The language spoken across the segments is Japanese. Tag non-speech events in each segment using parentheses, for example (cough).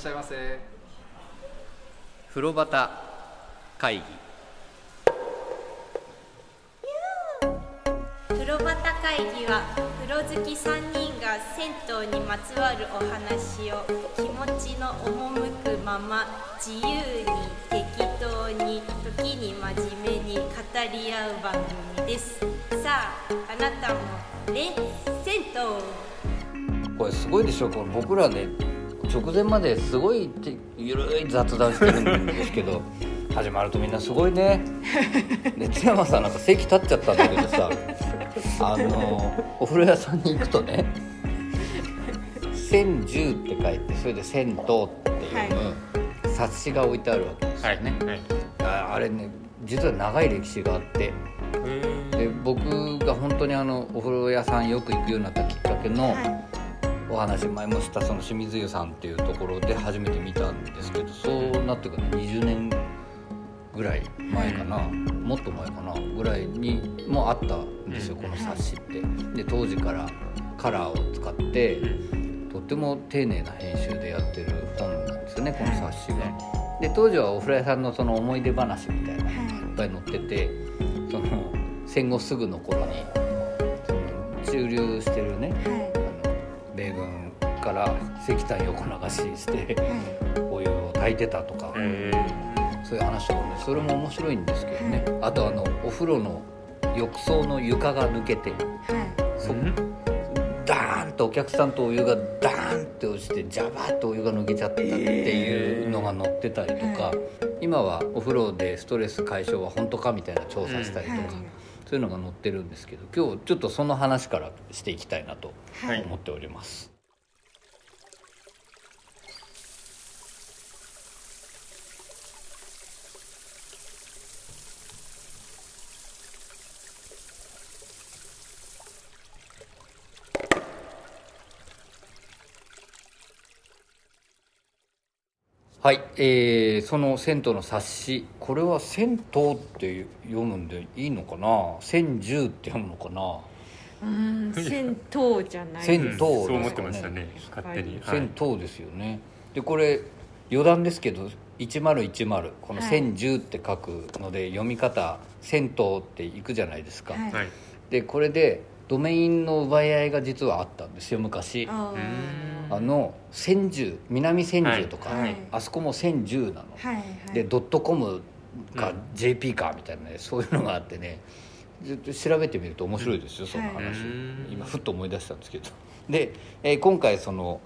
しゃいませ。風呂端会議。風呂端会議は風呂好き3人が銭湯にまつわるお話を気持ちの赴くまま自由に適当に時に真面目に語り合う番組です。さああなたもね銭湯これすごいでしょこれ僕らね直前まですごいってゆるい雑談してるんですけど (laughs) 始まるとみんなすごいね。(laughs) で津山さんなんか席立っちゃったんだけどさあのお風呂屋さんに行くとね「千十」って書いてそれで「銭湯」っていう冊子が置いてあるわけですよね、はいああれね実は長い歴史があってで僕が本当にあのお風呂屋さんよく行くようになったきっかけのお話前もしたその清水湯さんっていうところで初めて見たんですけどそうなってくると20年ぐらい前かなもっと前かなぐらいにもあったんですよこの冊子って。で当時からカラーを使ってとっても丁寧な編集でやってる本なんですよねこの冊子が。で当時はお風呂屋さんのその思い出話みたいなのがいっぱい載っててその戦後すぐの頃にその駐留してるね、米軍から石炭横流ししてお湯を炊いてたとか、そういう話とかねそれも面白いんですけどね。あとあのお風呂の浴槽の床が抜けてそダーンとお客さんとお湯がダーンって落ちてジャバーッとお湯が抜けちゃったっていうのが載ってたりとか、今はお風呂でストレス解消は本当かみたいな調査したりとか、そういうのが載ってるんですけど今日ちょっとその話からしていきたいなと思っております。はい、えー、その銭湯の冊子。これは「銭湯」って読むんでいいのかな「千十」って読むのかな？うん銭湯じゃない銭湯ですかね。そう思ってましたね勝手に、はい。銭湯ですよね。でこれ余談ですけど1010この「はい。千十」って書くので、読み方「銭湯」っていくじゃないですか、はい。はい。でこれでドメインの奪い合いが実はあったんですよ昔。あの千住南千住とか、はい。はい。あそこも千住なの、はいはい。でドットコムかうん。JP かみたいなねそういうのがあってね。ずっと調べてみると面白いですよその話、はいうん。今ふっと思い出したんですけど。で、えー今回その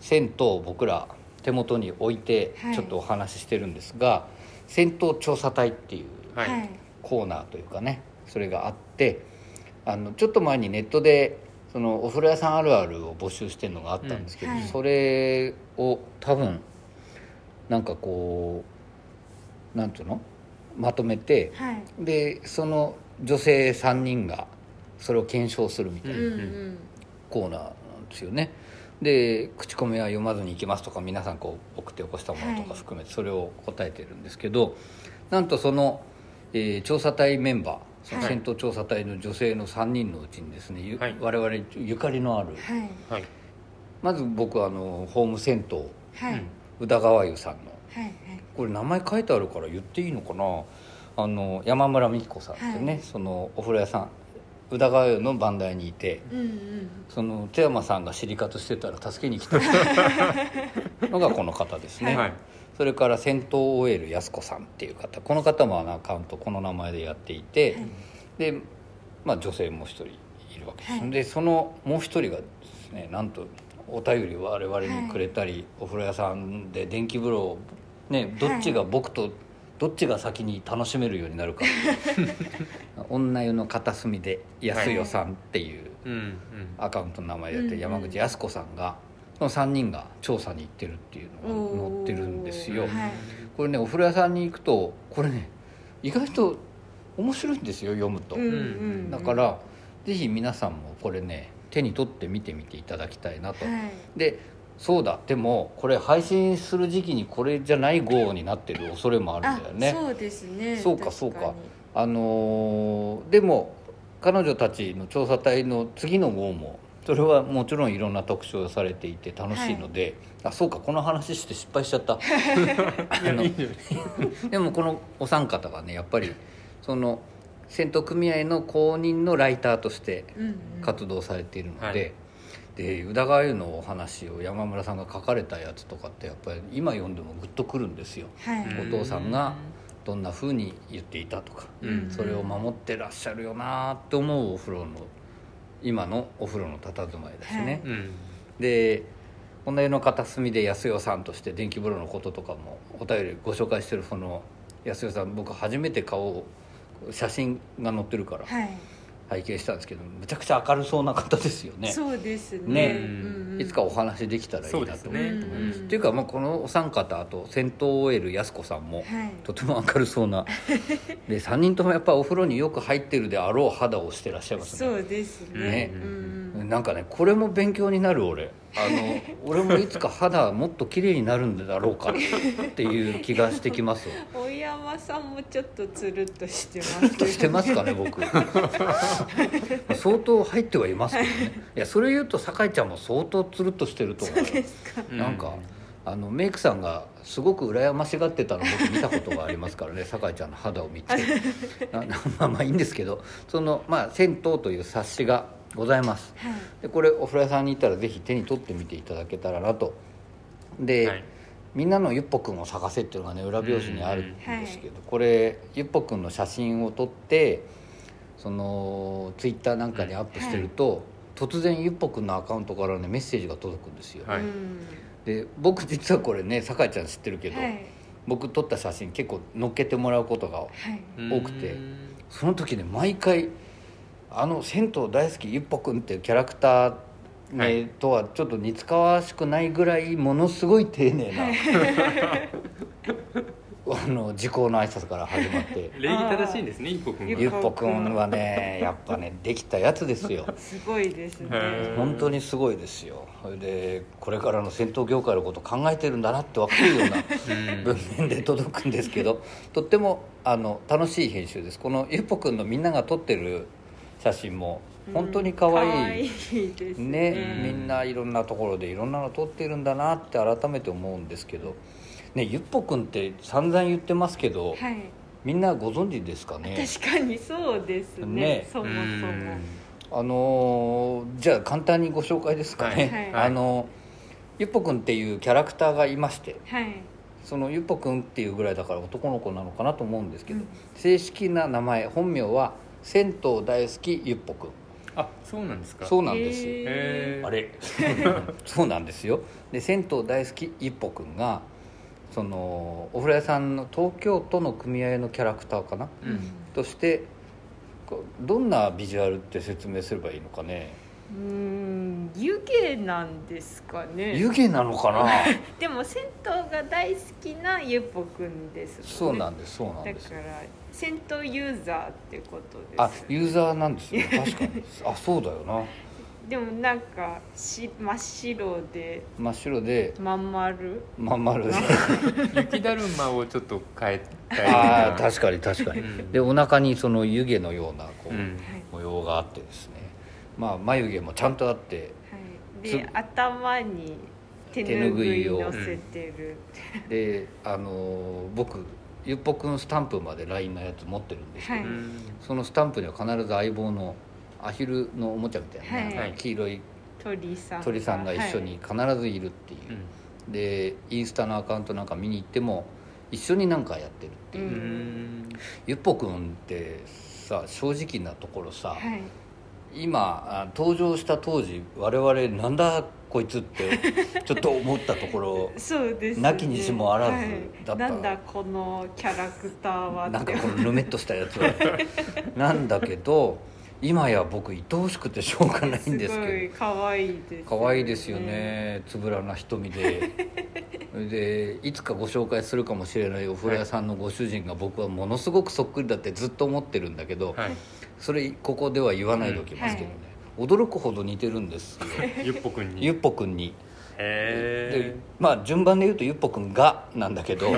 銭湯を僕ら手元に置いてはい。ちょっとお話ししてるんですが、銭湯調査隊っていうはい。はい。コーナーというかねそれがあってあのちょっと前にネットでそのお風呂屋さんあるあるを募集してるのがあったんですけど、うんはい。それを多分なんかこうなんていうの？まとめてはい。でその女性3人がそれを検証するみたいなコーナーなんですよね。で口コミは読まずに行きますとか皆さんこう送って起こしたものとか含めてそれを答えてるんですけど、なんとその、えー調査隊メンバーそのはい。戦闘調査隊の女性の3人のうちにですね、ゆはい。我々ゆかりのあるはい。はい。まず僕はあのホーム銭湯はい。はい宇田川湯さんの。はいこれ名前書いてあるから言っていいのかな？あの山村美紀子さんってね、はい。そのお風呂屋さん宇田川湯の番台にいてうんうん。その津山さんが尻活してたら助けに来た。(laughs) のがこの方ですね、はいそれから銭湯 OL 安子さんっていう方。この方もあのアカウントこの名前でやっていて、で、まあ、女性もう一人いるわけです、はい。でそのもう一人がですねなんとお便りを我々にくれたり、お風呂屋さんで電気風呂をねどっちが僕と、どっちが先に楽しめるようになるか。(laughs) 女湯の片隅で安代さんっていううんうん。アカウントの名前でやって山口靖子さんがその3人が調査に行ってるっていうのが載ってるんですよ。はい。これねお風呂屋さんに行くとこれね意外と面白いんですよ読むと、うんうんだからぜひ皆さんもこれね手に取って見てみていただきたいなと、はい。でそうだ。でもこれ配信する時期にこれじゃない号になってる恐れもあるあんだよね。そうですね。そうか確そうか。あのーでも彼女たちの調査隊の次の号もそれはもちろんいろんな特徴をされていて楽しいので、あそうかこの話して失敗しちゃった。(laughs) でもこのお三方がねやっぱりその戦闘組合の公認のライターとしてうんうん。活動されているので、はい。で宇田川湯のお話を山村さんが書かれたやつとかってやっぱり今読んでもグッとくるんですよ。はい。お父さんがどんな風に言っていたとか、うん。それを守ってらっしゃるよなって思うお風呂の今のお風呂の佇まいだしね、うん。でこの世の片隅で安代さんとして電気風呂のこととかもお便りご紹介してるその安代さん僕初めて顔を写真が載ってるからはい。拝見したんですけどむちゃくちゃ明るそうな方ですよね。そうですね。ね。うんうんいつかお話できたらいいなと思います。うん。っていうか、まあ、このお三方あと戦闘 OL 安子さんも、はい。とても明るそうな。(laughs) で3人ともやっぱお風呂によく入ってるであろう肌をしてらっしゃいますね。そうですね。ね。なんかねこれも勉強になる俺あの俺もいつか肌もっと綺麗になるんだろうかっていう気がしてきます大山さんもちょっとつるっとしてますとしてますかね僕。(laughs) 相当入ってはいますけどね。いやそれ言うと酒井ちゃんも相当つるっとしてると思うよ。なんか、あのメイクさんがすごく羨ましがってたの僕見たことがありますからね酒井ちゃんの肌を見て。(laughs) まあまあいいんですけどその、まあ「銭湯」という冊子がございます。はい。でこれお風呂屋さんに行ったらぜひ手に取ってみていただけたらなと。で、はい。みんなのゆっぽくんを探せっていうのがね裏表紙にあるんですけど、これゆっぽくんの写真を撮ってそのツイッターなんかにアップしてると、突然ゆっぽくんのアカウントからねメッセージが届くんですよ、はい。うん。で僕実はこれね酒井ちゃん知ってるけど、はい。僕撮った写真結構載っけてもらうことがはい。多くてその時ね毎回あの銭湯大好きゆっぽくんっていうキャラクター、ねはい。とはちょっと似つかわしくないぐらいものすごい丁寧なあの時効の挨拶から始まって。(laughs) 礼儀正しいんですね一歩君ゆっぽくんはねやっぱねできたやつですよ。すごいですね。本当にすごいですよ。それでこれからの銭湯業界のこと考えてるんだなって分かるような (laughs) うん。文面で届くんですけどとってもあの楽しい編集です。このゆっぽくんのみんなが撮ってる写真も。本当に可愛い、可愛いね。ねみんないろんなところでいろんなの撮ってるんだなって改めて思うんですけど。ねゆっぽくんって散々言ってますけど、はい。みんなご存知ですかね？確かにそうですね。ね。そもそも。あのーじゃあ簡単にご紹介ですかね、はい。はい。あのゆっぽくんっていうキャラクターがいましてはい。そのゆっぽくんっていうぐらいだから男の子なのかなと思うんですけど、うん。正式な名前本名は銭湯大好きゆっぽくん。あそうなんですか？そうなんです、へへー。あれ？(laughs) そうなんですよ。で銭湯大好きゆっぽくんがそのお風呂屋さんの東京都の組合のキャラクターかな？うん。としてこうどんなビジュアルって説明すればいいのかね？うん湯気なんですかね。湯気なのかな？(laughs) でも銭湯が大好きなゆっぽくんですね。そうなんですそうなんだです。から銭湯ユーザーってことですあユーザーなんですよ確かに。あそうだよな。(laughs) でもなんかし真っ白で真っ白で。まん丸。まん丸で。雪だるまをちょっと変えたいああ確かに確かに、うん。でお腹にその湯気のようなこう、うん。模様があってですねまあ眉毛もちゃんとあってはい、でつ頭に手手ぬぐい拭いを。乗せてる、であのー僕ゆっぽくんスタンプまで LINE のやつ持ってるんですけど、はい。うんそのスタンプには必ず相棒のアヒルのおもちゃみたいな、はい。黄色い鳥さん鳥さんが一緒に必ずいるっていう、うん。でインスタのアカウントなんか見に行っても一緒になんかやってるっていう、ううん。んゆっぽくんってさ正直なところさ、はい、はい今あ登場した当時我々なんだこいつって (laughs) ちょっと思ったところそうです、ね、なきにしもあらずはいだった。なんだこのキャラクターはなんかこのぬめっとしたやつは。(laughs) なんだけど今や僕愛おしくてしょうがないんですすごけい可愛いですど可愛いですよね。つぶらな瞳で。そ (laughs) れでいつかご紹介するかもしれないお風呂屋さんのご主人が僕はものすごくそっくりだってずっと思ってるんだけど、はいそれここでは言わないでおきますけどね、驚くほど似てるんですよ。(laughs) ゆっぽくんに。ゆっぽくんに。でへまあ順番で言うとゆっぽくんがなんだけど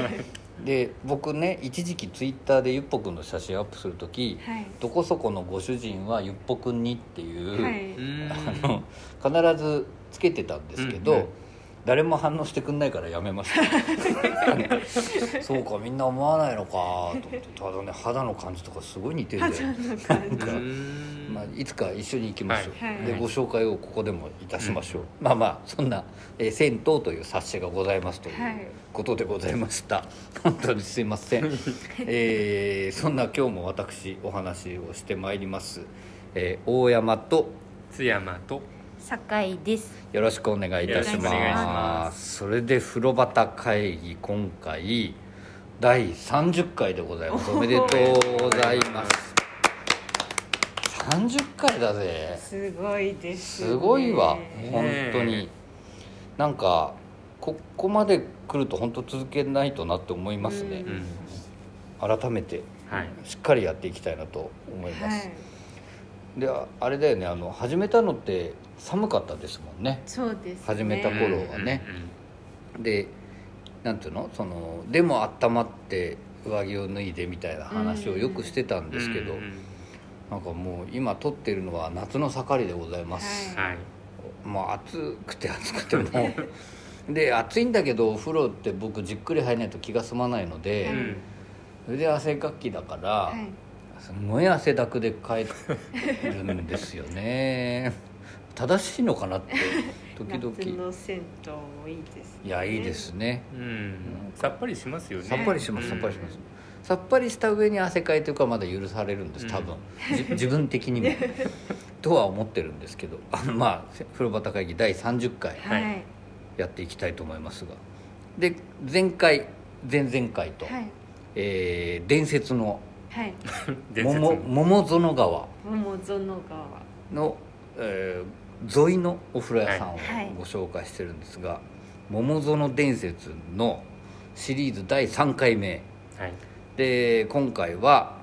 で僕ね一時期ツイッターでゆっぽくんの写真アップする時はい。どこそこのご主人はゆっぽくんにっていう、はい。うん。あの必ずつけてたんですけど、うんうん誰も反応してくんないからやめました (laughs) そうかみんな思わないのかと思ってただね肌の感じとかすごい似てるんだよ。なんまあ、いつか一緒に行きましょう、はい。でご紹介をここでもいたしましょう、まあまあそんな、えー銭湯という冊子がございますというはい。ことでございました、本当にすいません、(laughs) えーそんな今日も私お話をしてまいります、えー大山と津山と酒井です。よろしくお願いいたしまます。それで風呂旗会議今回第30回でございます。おめでとうございます。30回だぜ。すごいですね。すごいわ。ね本当に。なんかここまで来ると本当続けないとなって思いますね。ううん。改めてはい。しっかりやっていきたいなと思います、はいでああれだよねあの始めたのって寒かったですもんね。そうですね。始めた頃はね。でなんていうの？そのでも温まって上着を脱いでみたいな話をよくしてたんですけど、うんうんなんかもう今撮ってるのは夏の盛りでございます、はい。はいもう暑くて暑くても。うで暑いんだけどお風呂って僕じっくり入らないと気が済まないので、うん。それで汗かきだから、はいすごい汗だくで帰るんですよね。(laughs) 正しいのかなって時夏々の銭湯もいいですね。いやいいですね。うん。さっぱりしますよね。さっぱりしますさっぱりします。うんさっぱりした上に汗かいてるからまだ許されるんです多分、じ自分的にも。(laughs) とは思ってるんですけど。あのまあ風呂旗会議第30回やっていきたいと思いますが。で前回前々回と、はい。えー伝説のはい。桃桃園川。桃園川。の、えー沿いのお風呂屋さんをはい。ご紹介してるんですが「桃園伝説」のシリーズ第3回目。はい。で今回は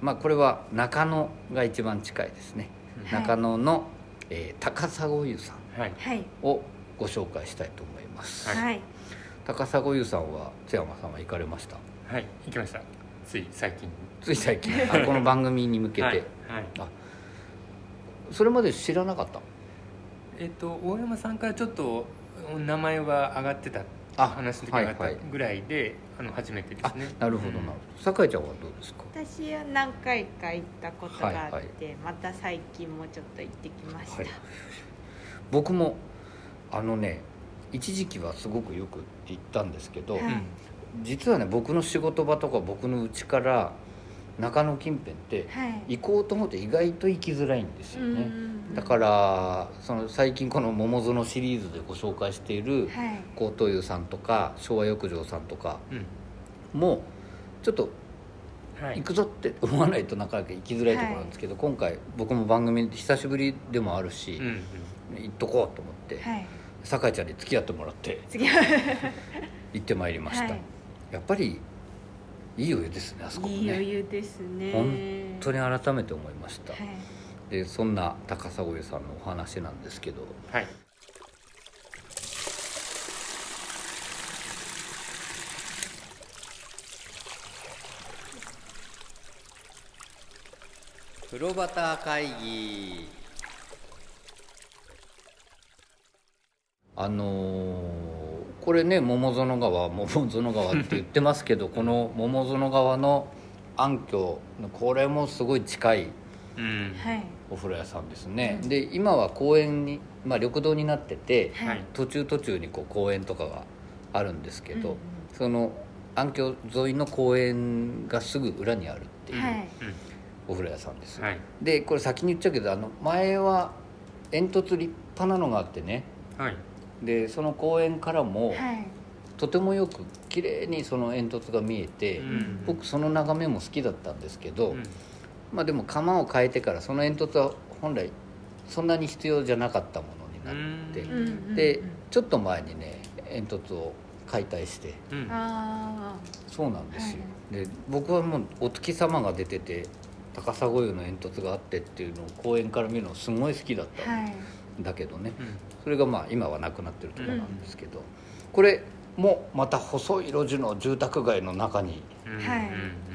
まあこれは中野が一番近いですね、はい。中野の、えー高砂湯さんはい。はい。をご紹介したいと思います、はい。はい。高砂湯さんは津山さんは行かれました？はい行きました。つい最近つい最近。(laughs) あこの番組に向けて、はいはい。あそれまで知らなかったえっと大山さんからちょっと名前は上がってたあ話の時があっはいはい。たぐらいであの初めてであすね。なるほどな。るほど酒井ちゃんはどうですか？私は何回か行ったことがあって、はいはい。また最近もちょっと行ってきました、はい。僕もあのね一時期はすごくよく行ったんですけど、はい。実はね僕の仕事場とか僕の家から中野近辺ってはい。行こうと思って意外と行きづらいんですよね、うんだからその最近この「桃園」シリーズでご紹介しているはい。高等湯さんとか昭和浴場さんとかうん。もちょっとはい。行くぞって思わないとなかなか行きづらいところなんですけど、今回僕も番組久しぶりでもあるし、うんうん。行っとこうと思って、はい。酒井ちゃんに付き合ってもらって次は行ってまいりました、はい。やっぱりいいお湯ですねあそこもいいおね湯ですね。本当に改めて思いました、はい。でそんな高砂湯さんのお話なんですけど。はい。風呂旗会議。あのーこれね桃園川桃園川って言ってますけど (laughs) この桃園川の暗渠これもすごい近いお風呂屋さんですね、で今は公園に、まあ、緑道になってて、はい。途中途中にこう公園とかがあるんですけど、うんうん。その暗渠沿いの公園がすぐ裏にあるっていうはい。お風呂屋さんです、はい。でこれ先に言っちゃうけどあの前は煙突立派なのがあってねはいでその公園からもはい。とてもよく綺麗にその煙突が見えて、うん。僕その眺めも好きだったんですけど、うん。まあでも釜を変えてからその煙突は本来そんなに必要じゃなかったものになって、うん。うんでちょっと前にね煙突を解体してうん。あそうなんですよ、で僕はもうお月様が出てて高砂湯の煙突があってっていうのを公園から見るのすごい好きだったんだけどね、うんそれがまあ今はなくなってるところなんですけど、これもまた細い路地の住宅街の中に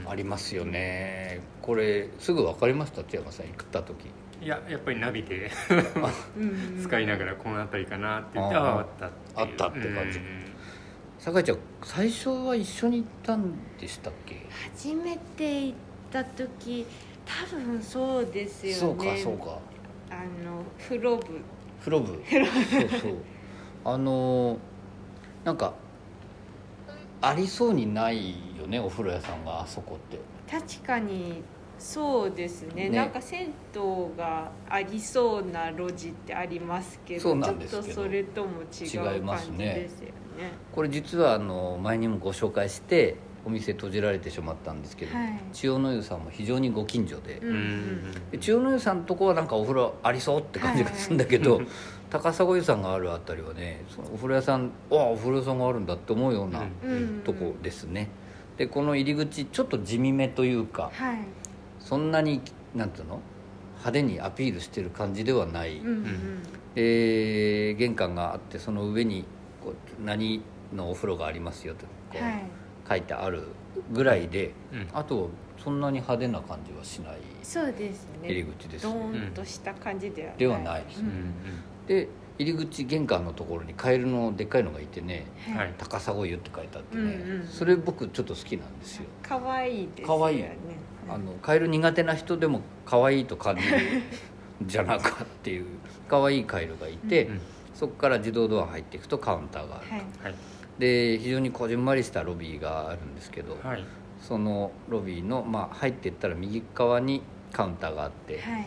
ありますよね。これすぐ分かりました？津山さん行った時。いややっぱりナビでうん。使いながらこの辺りかなって言ってあー。あああったっていう。あったって感じ。うん。酒井ちゃん最初は一緒に行ったんでしたっけ？初めて行った時多分そうですよね。そうかそうか。あの風呂部風呂部そうそう。あのーなんかありそうにないよねお風呂屋さんがあそこって。確かにそうですね。ね。なんか銭湯がありそうな路地ってありますけどちょっとそれとも違う感ねじですよね。これ実はあの前にもご紹介してお店閉じられてしまったんですけど、はい。千代の湯さんも非常にご近所で,、うん。うんで千代の湯さんのとこはなんかお風呂ありそうって感じがするんだけど、(laughs) 高砂湯さんがあるあたりはねそのお風呂屋さんああお風呂屋さんがあるんだって思うようなとこですね、でこの入り口ちょっと地味めというかはい。そんなになんていうの？派手にアピールしてる感じではない、うんうん。で玄関があってその上にこう何のお風呂がありますよとこうはい書いてあるぐらいで、うん。あとそんなに派手な感じはしないそうです入りね口ですドね、ーンとした感じではではないですね。うん。うんで入り口玄関のところにカエルのでっかいのがいてねうんはい「高砂湯」って書いてあってね、うんうん。それ僕ちょっと好きなんですよ。可愛いです可愛い。よねあのカエル苦手な人でも可愛いと感じる (laughs) じゃなかっていう可愛いカエルがいて、うんそこから自動ドア入っていくとカウンターがある、はい。はいで非常にこじんまりしたロビーがあるんですけど、はい。そのロビーの、まあ、入っていったら右側にカウンターがあって、はい。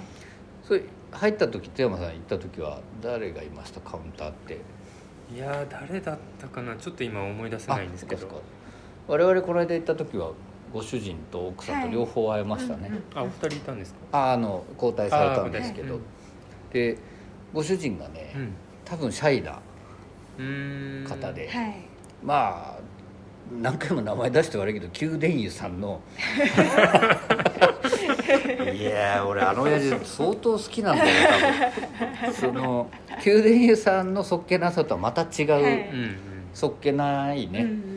それ入った時津山さん行った時は誰がいました？カウンターって。いやー誰だったかな？ちょっと今思い出せないんですけど。我々この間行った時はご主人と奥さんと両方会えましたね、はいうんうん。あお二人いたんですか？ああの交代されたんですけど、でご主人がね、うん。多分シャイなうーん。方で、はいまあ何回も名前出して悪いけど宮殿湯さんの。(laughs) いやー俺あの親父相当好きなんだよ多分。その宮殿湯さんのそっけなさとはまた違う、はい。そっけないね、うんうん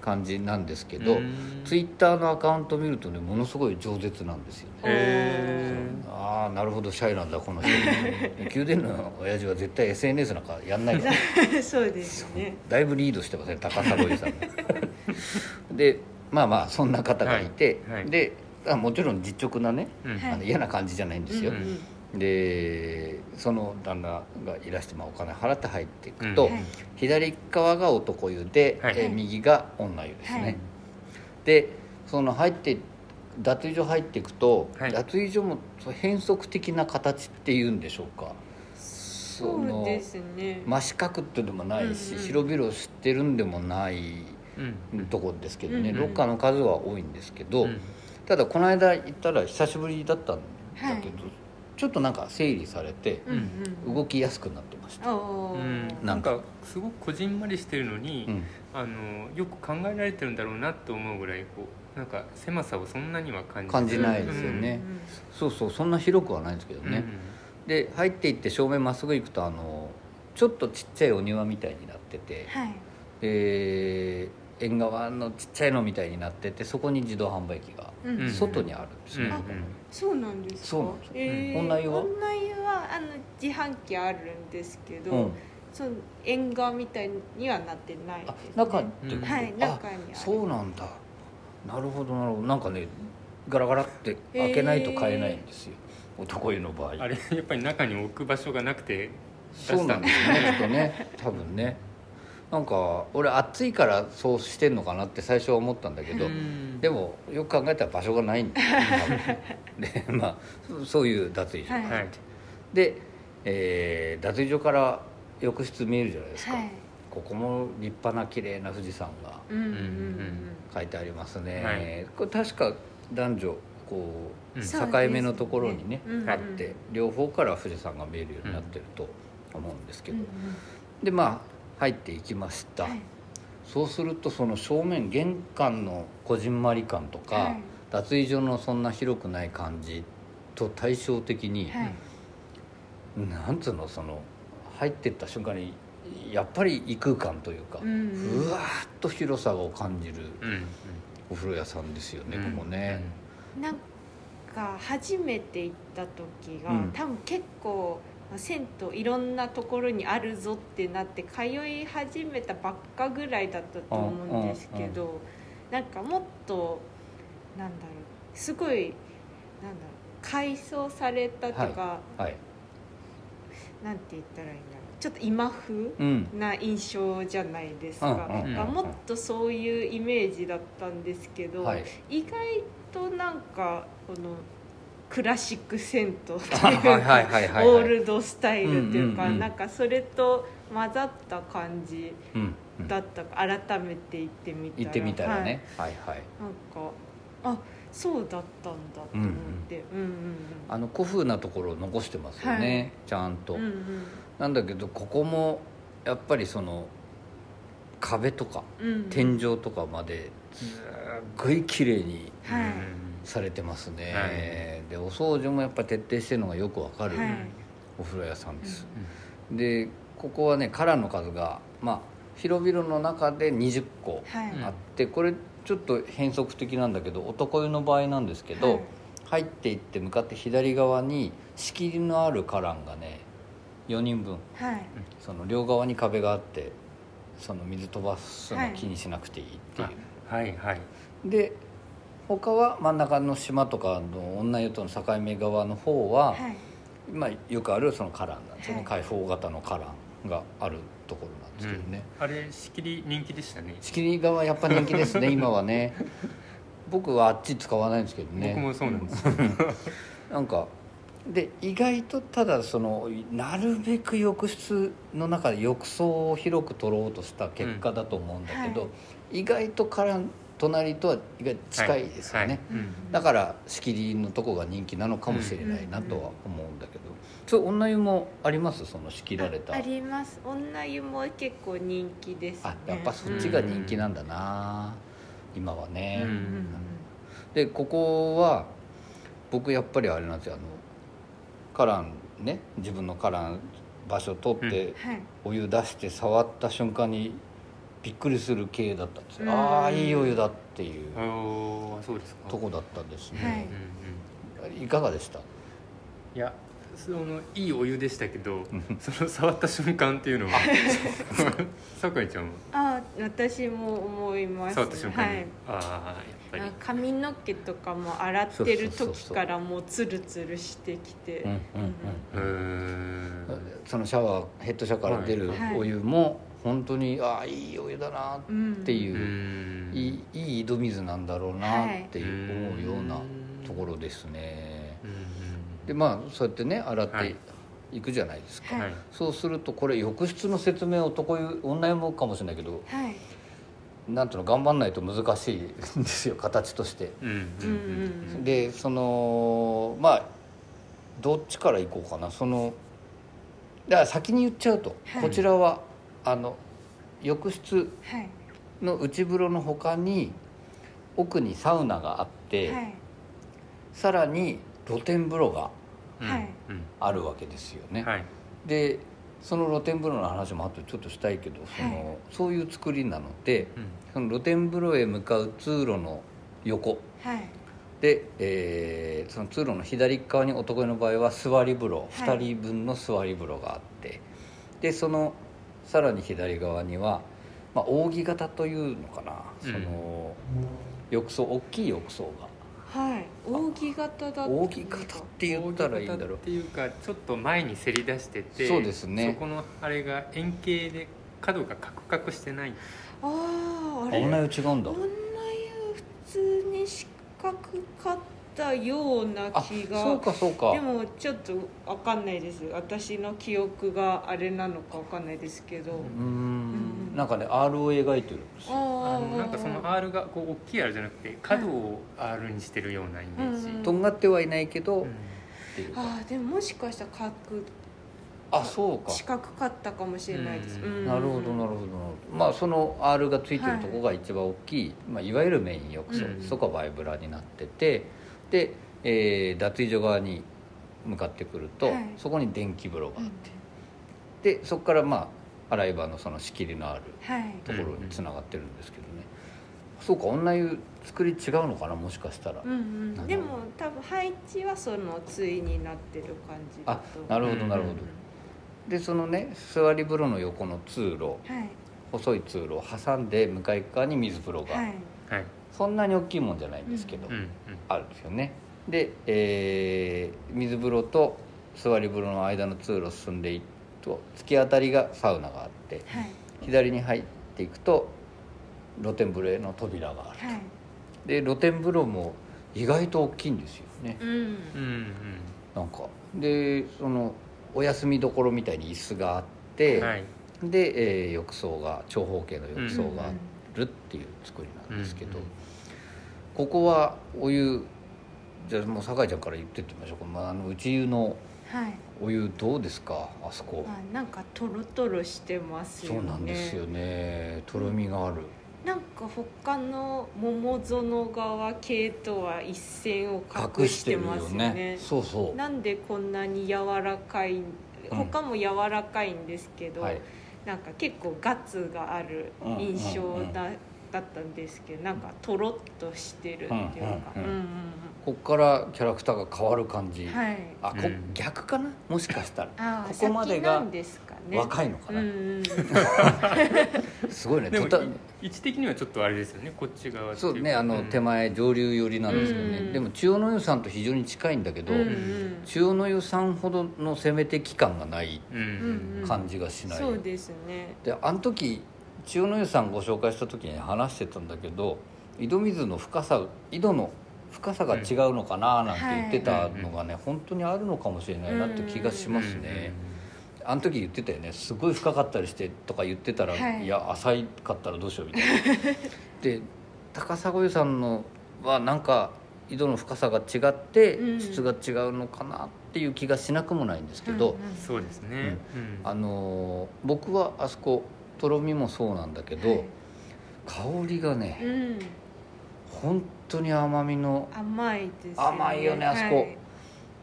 感じなんですけど、うん。ツイッターのアカウント見るとねものすごい饒舌なんですよね。へああなるほどシャイなんだこの人。(laughs) 宮殿の親父は絶対 SNS なんかやんないから。(laughs) そうですね。だいぶリードしてますね高砂湯さんが。(laughs) でまあまあそんな方がいて、はいはい。であもちろん実直なね、うん。はい。あの嫌な感じじゃないんですよ、うんうんでその旦那がいらして、まあ、お金払って入っていくと、うん。はい左側が男湯で、はい。えー右が女湯ですね、はい。でその入って脱衣所入っていくと、はい。脱衣所も変則的な形っていうんでしょうか。そうですね。真四角ってでもないし、うんうん。広々してるんでもないうんとこですけどね、うんロッカーの数は多いんですけど、うん。ただこの間行ったら久しぶりだったんだけど、はいちょっとなんか整理されて動きやすくなってました、うん。なんんかすごくこじんまりしてるのに、うん。あのよく考えられてるんだろうなと思うぐらいこうなんか狭さをそんなには感じ感じないですよね。そうそうそんな広くはないんですけどうんね、で入っていって正面まっすぐ行くとあのちょっとちっちゃいお庭みたいになっててはい。で縁側のちっちゃいのみたいになっててそこに自動販売機が外にあるんですね、うんあそうなんですか？そうなんですよ。えー。女湯は？はあの自販機あるんですけど、うん。その縁側みたいにはなってないです、あね、中ってこと、はいあ中にある。そうなんだ。なるほどなるほど。なんかねガラガラって開けないと買えないんですよ、男湯の場合。あれやっぱり中に置く場所がなくて出そうなんしたんでですすね。きっとね。多分ねなんか俺暑いからそうしてんのかなって最初は思ったんだけど、うん。でもよく考えたら場所がないんだ (laughs) でまあそそういう脱衣所、はい。はいで、えー脱衣所から浴室見えるじゃないですか、はい。ここも立派な綺麗な富士山が書いてありますね、はい。これ確か男女こう、うん。境目のところにねね。あって両方から富士山が見えるようになってると思うんですけど、うんうん。でまあ入っていきました、はい。そうするとその正面玄関のこじんまり感とか、はい。脱衣所のそんな広くない感じと対照的に、はい。なんつうのその入ってった瞬間にやっぱり異空間というか、うん。うんふわーっと広さを感じるうんお風呂屋さんですよね、うんここね、なんか初めて行った時が、うん。多分結構まあ銭湯いろんなところにあるぞってなって通い始めたばっかぐらいだったと思うんですけど、なんかもっとなんだろうすごいなんだろう改装されたとか、はいなんて言ったらいいんだろう。ちょっと今風うんな印象じゃないですか,、うんもっとそういうイメージだったんですけど、はい。意外となんかこのクラシック銭湯という (laughs) はいはいはいはいはい。オールドスタイルというか、うんうんうんなんかそれと混ざった感じうんうん。だったか改めて行ってみたら。行ってみたらね、はい、はいはい、なんかあそうだったんだと思って、うん、うん。あの古風なところを残してますよね、はい。ちゃんと、うんうん。なんだけどここもやっぱりその壁とかうんうん。天井とかまですっごい綺麗にはいされてますね、はい。でお掃除もやっぱ徹底してるのがよくわかるはい。お風呂屋さんです、でここはねカラーの数がまあ広々の中で20個あってこれちょっと変則的なんだけど男湯の場合なんですけど、はい。入っていって向かって左側に仕切りのある花壇がね4人分。はい。その両側に壁があってその水飛ばすの気にしなくていいっていう、はい。はい。で他は真ん中の島とかの女湯との境目側の方は、はい。まあ、よくあるその花壇なんですよね、はい。開放型の花壇があるところなんですけどね、あれ仕切り人気でしたね。仕切り側やっぱ人気ですね (laughs) 今はね。僕はあっち使わないんですけどね。僕もそうなんです。なんかで意外とただそのなるべく浴室の中で浴槽を広く取ろうとした結果だと思うんだけど、うん。意外とから隣とは意外と近いですよね、はい。はい。うん。だから仕切りのとこが人気なのかもしれないなとは思うんだけど、そう女湯もあります？その仕切られた。ああります。女湯も結構人気ですね。あやっぱそっちが人気なんだな、今はね、うん。うん。うんでここは僕やっぱりあれなんですよ。あのカランね自分のカラン場所取ってはい。お湯出して触った瞬間にびっくりする系だったんですよ、うん。ああいいお湯だっていうそうですか。とこだったんですはい。ね、うんうん。い、かがでした？いやそのいいお湯でしたけどその触った瞬間っていうのは (laughs) 酒井ちゃんは？あ私も思います。触った瞬間に、はい。ああやっぱり。あ髪の毛とかも洗ってる時からもうツルツルしてきて。そのシャワーヘッドシャワーから出るはい。お湯も本当にああいいお湯だなっうんていうう、ん。いいいい井戸水なんだろうなっていう思うようなうん。ところですね。うんでまあそうやってね洗っはい。ていくじゃないですか、はい。はいそうするとこれ浴室の説明男湯女湯もかもしれないけどはい。なんていうの頑張んないと難しいんですよ形として。でそのまあどっちからいこうかな。そのだから先に言っちゃうと、はい。こちらはあの浴室はい。の内風呂の他に奥にサウナがあって、はい。さらに露天風呂があるわけですよね、はい。でその露天風呂の話も後でちょっとしたいけどその、はい。そういう作りなのでうん。その露天風呂へ向かう通路の横。はい。で、えーその通路の左側に男湯の場合は座り風呂、はい。2人分の座り風呂があって。でそのさらに左側には、まあ、扇形というのかな、うんその浴槽大きい浴槽が。はい。扇形だった扇形って言ったらいいんだろう。っていうかちょっと前にせり出しててそうですね。そこのあれが円形で角がカクカクしてない。ああああれ女湯違うんだ。女湯普通に四角かったようなあ気が。そうかそうか。でもちょっとわかんないです。私の記憶があれなのかわかんないですけど、うん。ん。なんかね R を描いてるんですよ。あのなんかその R がこう大きい R じゃなくて角を R にしてるようなイメージ、うんとんがってはいないけど、うん。っていう。かあーでももしかしたら角あそうか。四角かったかもしれないです、うん。うん。なるほどなるほどなるほど。まあその R がついてるとこが一番大きい、まあ、いわゆるメイン浴槽、うん。そこはバイブラになっててで、えー脱衣所側に向かってくると、はい。そこに電気風呂があって、でそこからまあ洗い場のその仕切りのあるはい。ところにつながってるんですけどね、そうか女湯作り違うのかな？もしかしたら、うんうん、でも多分配置はその対になってる感じだあとなるほどなるほど、うんでそのね座り風呂の横の通路はい。細い通路を挟んで向かい側に水風呂が、はい。はいそんなに大きいもんじゃないんですけど、うんうん。あるんですよね。で、えー水風呂と座り風呂の間の通路を進んでいくと突き当たりがサウナがあってはい。左に入っていくと露天風呂への扉があるはい。で露天風呂も意外と大きいんですよね。うん。うんうん。なんか。でそのお休みどころみたいに椅子があって、はい。で、えー浴槽が長方形の浴槽があうんるっていう作りなんですけど、うんうんここはお湯じゃあもう酒井ちゃんから言ってってみましょう。か、まあ、あの内湯のはい。お湯どうですか？あそこ、あなんかトロトロしてますよね。そうなんですよね。とろみがある、なんか他の桃園川系とは一線を隠してますよね。そうそう。なんでこんなに柔らかい他も柔らかいんですけど、はいなんか結構ガツがある印象だ,、だったんですけどなんかとろっとしてるっていうか。うんうんうんうん。こっからキャラクターが変わる感じ、うんはい。あこ、うん。逆かな？もしかしたら。ここまでが先なんですか？ね。若いのかな、うんうんすごいね。でも位置的にはちょっとあれですよね。こっち側そうね。あのん。手前上流寄りなんですけどね、うんでも千代の湯さんと非常に近いんだけど、うんうん。千代の湯さんほどの攻め的感がないうんうんうん。感じがしない、そうですね。であの時千代の湯さんご紹介した時に話してたんだけど井戸水の深さ井戸の深さが違うのかななんて言ってたのがね、本当にあるのかもしれないなって気がしますね、あの時言ってたよね。すごい深かったりしてとか言ってたら、はい。い、や浅かったらどうしようみたいな。(laughs) で高砂湯さんのはなんか井戸の深さが違ってうん。質が違うのかなっていう気がしなくもないんですけど、うんうん。そうですね。うん。あのー僕はあそことろみもそうなんだけど、はい。香りがねうん。本当に甘みの甘いですよね。甘いよねあそこ。はい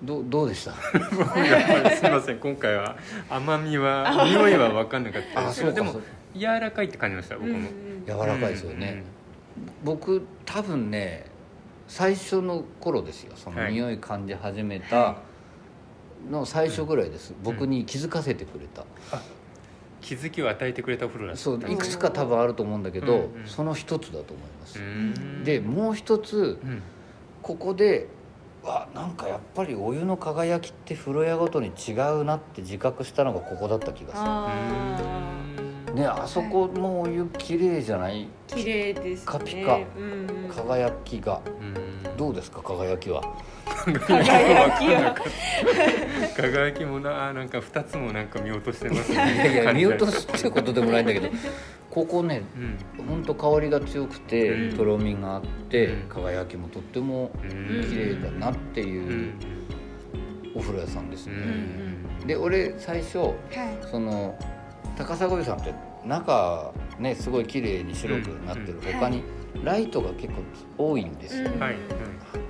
どどうでした？すみません今回は甘みは匂いは分かんなかったです。けどでも柔らかいって感じました僕も、うんうん柔らかいですよね、僕多分ね最初の頃ですよ。そのはい。匂い感じ始めたはの最初ぐらいです、ん。僕に気づかせてくれた、気づきを与えてくれたお風呂だったそういくつか多分あると思うんだけど、うんうんその一つだと思います、うん。でもう一つうん。ここでわなんかやっぱりお湯の輝きって風呂屋ごとに違うなって自覚したのがここだった気があする。ねあそこもお湯綺麗じゃない？ー綺麗ですね。ピカピカ。うんうん。輝きが。うん。どうですか輝きは？輝きは。輝きもななんか2つもなんか見落としてますいやいや見落とすっていうことでもないんだけどここねうん。ほんと香りが強くて、うん。とろみがあって、うん。輝きもとってもうん。綺麗だなってういうん。お風呂屋さんですうね、んで俺最初はい。その高砂湯さんって中ねすごい綺麗に白くなってる。うん。他にライトが結構多いんですよ、うん。はい。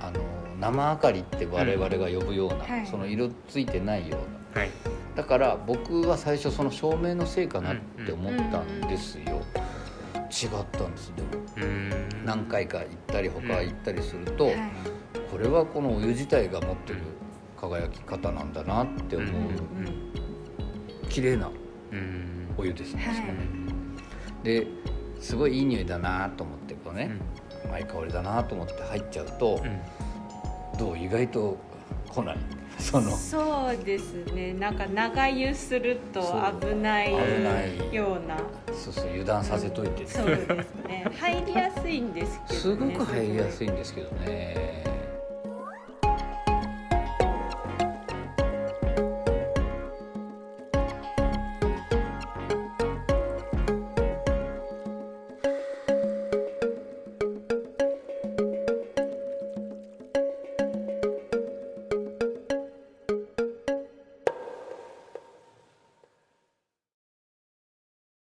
あの生明かりって我々が呼ぶような、はい。その色ついてないような。はいだから僕は最初その照明のせいかなって思ったんですよ、違ったんです。でもうん何回か行ったり他行ったりすると、はい。これはこのお湯自体が持ってる輝き方なんだなって思う、うん。綺麗なうんお湯ですね、ですごいいい匂いだなと思ってこうね、甘い香りだなと思って入っちゃうと、うん。どう？意外と来ないその。そうですね。なんか長湯すると危ないような。そうそう油断させといて、そうですね。入りやすいんですけど、ね、すごく入りやすいいんですけどね